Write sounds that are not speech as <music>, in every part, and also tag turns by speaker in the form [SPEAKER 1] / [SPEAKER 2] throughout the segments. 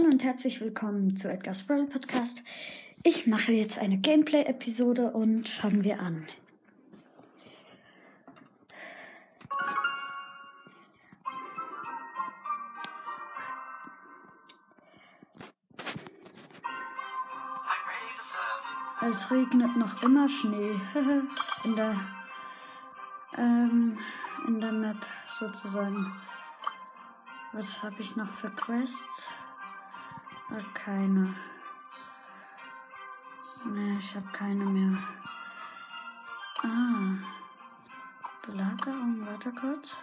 [SPEAKER 1] Hallo und herzlich willkommen zu Edgar's Brawl Podcast. Ich mache jetzt eine Gameplay-Episode und fangen wir an. Es regnet noch immer Schnee <laughs> in der ähm, in der Map sozusagen. Was habe ich noch für Quests? Keine. Ne, ich habe keine mehr. Ah. Belagerung, warte kurz.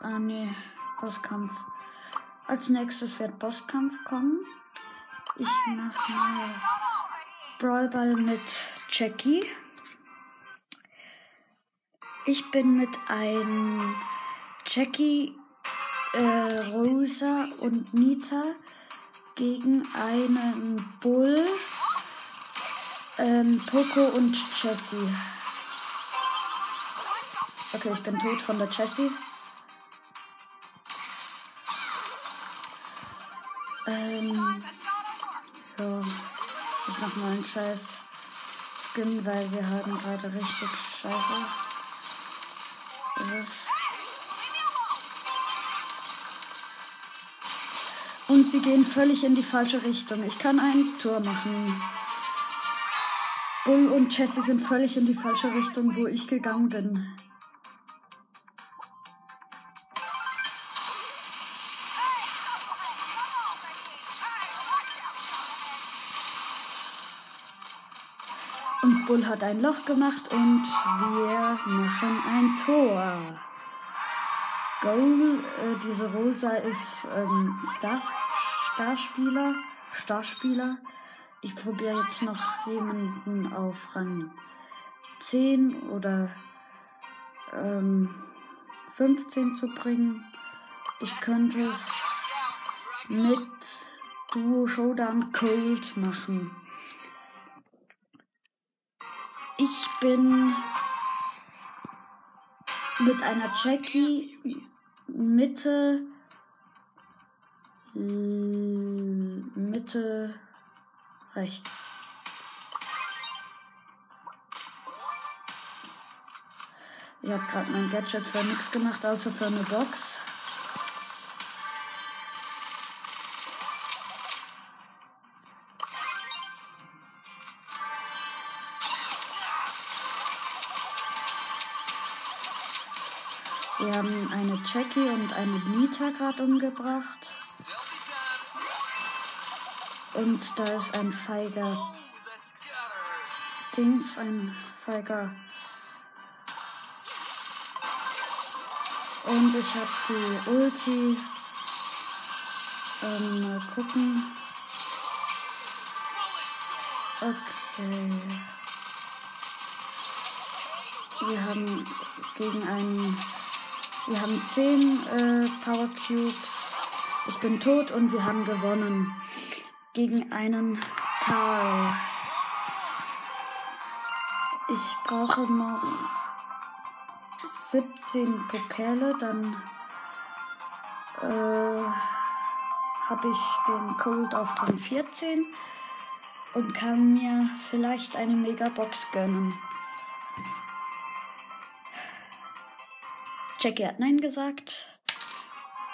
[SPEAKER 1] Ah, ne, Bosskampf. Als nächstes wird Bosskampf kommen. Ich mache mal Brawlball mit Jackie. Ich bin mit einem Jackie, äh, Rosa und Nita gegen einen Bull, ähm, Poco und Jessie. Okay, ich bin tot von der Jessie. Ähm, ja, ich mach mal einen scheiß Skin, weil wir haben gerade richtig scheiße. Und sie gehen völlig in die falsche Richtung. Ich kann ein Tor machen. Bull und Jessie sind völlig in die falsche Richtung, wo ich gegangen bin. Und Bull hat ein Loch gemacht und wir machen ein Tor. Goal, äh, diese Rosa ist ähm, Stars, Starspieler. Starspieler. Ich probiere jetzt noch jemanden auf Rang 10 oder ähm, 15 zu bringen. Ich könnte es mit Duo Showdown Cold machen. Ich bin mit einer Jackie Mitte Mitte rechts. Ich habe gerade mein Gadget für nichts gemacht, außer für eine Box. Wir haben eine Jackie und eine Nita gerade umgebracht. Und da ist ein feiger Dings, ein feiger. Und ich habe die Ulti. Ähm, mal gucken. Okay. Wir haben gegen einen wir haben 10 äh, Power Cubes. Ich bin tot und wir haben gewonnen. Gegen einen Karl. Ich brauche noch 17 Pokale, dann äh, habe ich den Cold auf Rang 14 und kann mir vielleicht eine Megabox gönnen. Jackie hat Nein gesagt.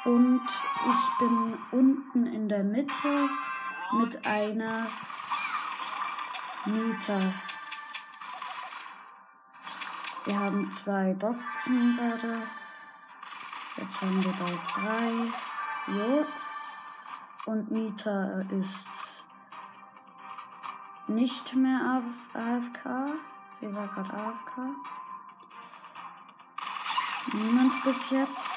[SPEAKER 1] Und ich bin unten in der Mitte mit einer Nita. Wir haben zwei Boxen gerade. Jetzt haben wir bald drei. Jo. Und Nita ist nicht mehr auf AFK. Sie war gerade AFK. Niemand bis jetzt.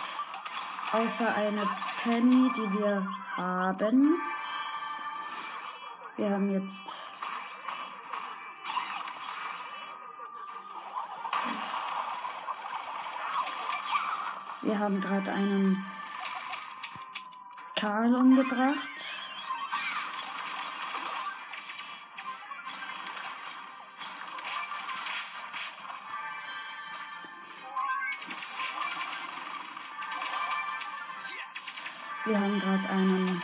[SPEAKER 1] Außer eine Penny, die wir haben. Wir haben jetzt. Wir haben gerade einen Karl umgebracht. Wir haben gerade einen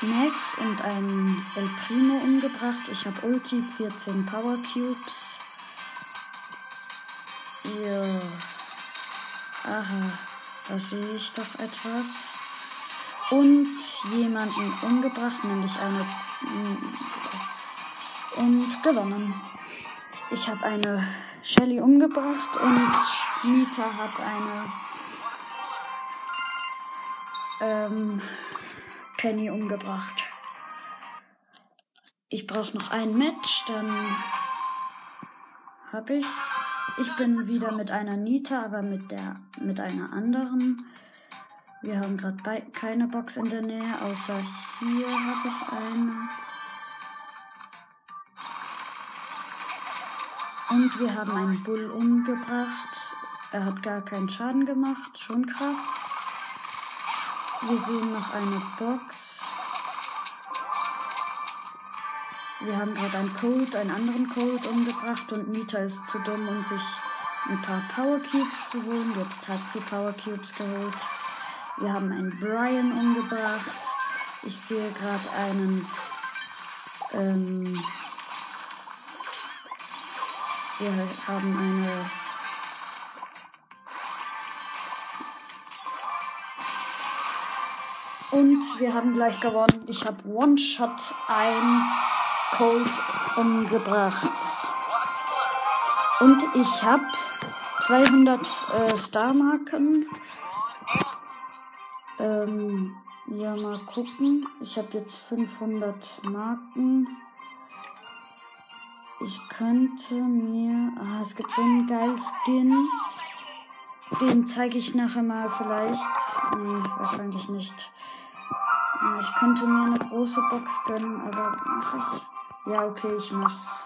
[SPEAKER 1] Max und einen El Primo umgebracht. Ich habe Ulti, 14 Power Cubes. Ja. Aha, da sehe ich doch etwas. Und jemanden umgebracht, nämlich eine. Und gewonnen. Ich habe eine Shelly umgebracht und Nita hat eine ähm, Penny umgebracht. Ich brauche noch ein Match, dann habe ich. Ich bin wieder mit einer Nita, aber mit der mit einer anderen. Wir haben gerade keine Box in der Nähe, außer hier habe ich eine. Und wir haben einen Bull umgebracht. Er hat gar keinen Schaden gemacht. Schon krass. Wir sehen noch eine Box. Wir haben gerade einen Cold, einen anderen Cold umgebracht und Nita ist zu dumm, um sich ein paar Power Cubes zu holen. Jetzt hat sie Power Cubes geholt. Wir haben einen Brian umgebracht. Ich sehe gerade einen ähm, wir haben eine Und wir haben gleich gewonnen. Ich habe One-Shot ein Cold umgebracht. Und ich habe 200 äh, Star-Marken. Ähm, ja, mal gucken. Ich habe jetzt 500 Marken. Ich könnte mir. Ah, es gibt so einen geilen Skin. Den zeige ich nachher mal vielleicht. Nee, wahrscheinlich nicht. Ich könnte mir eine große Box gönnen, aber mach ich. Ja, okay, ich mach's.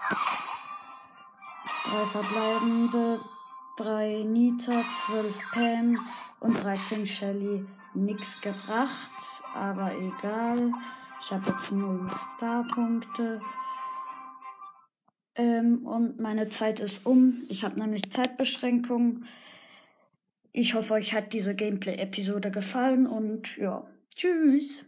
[SPEAKER 1] Drei verbleibende, drei Nita, zwölf Pam und 13 Shelly. Nix gebracht, aber egal. Ich habe jetzt null Starpunkte. Ähm, und meine Zeit ist um. Ich habe nämlich Zeitbeschränkung. Ich hoffe, euch hat diese Gameplay-Episode gefallen und ja, tschüss.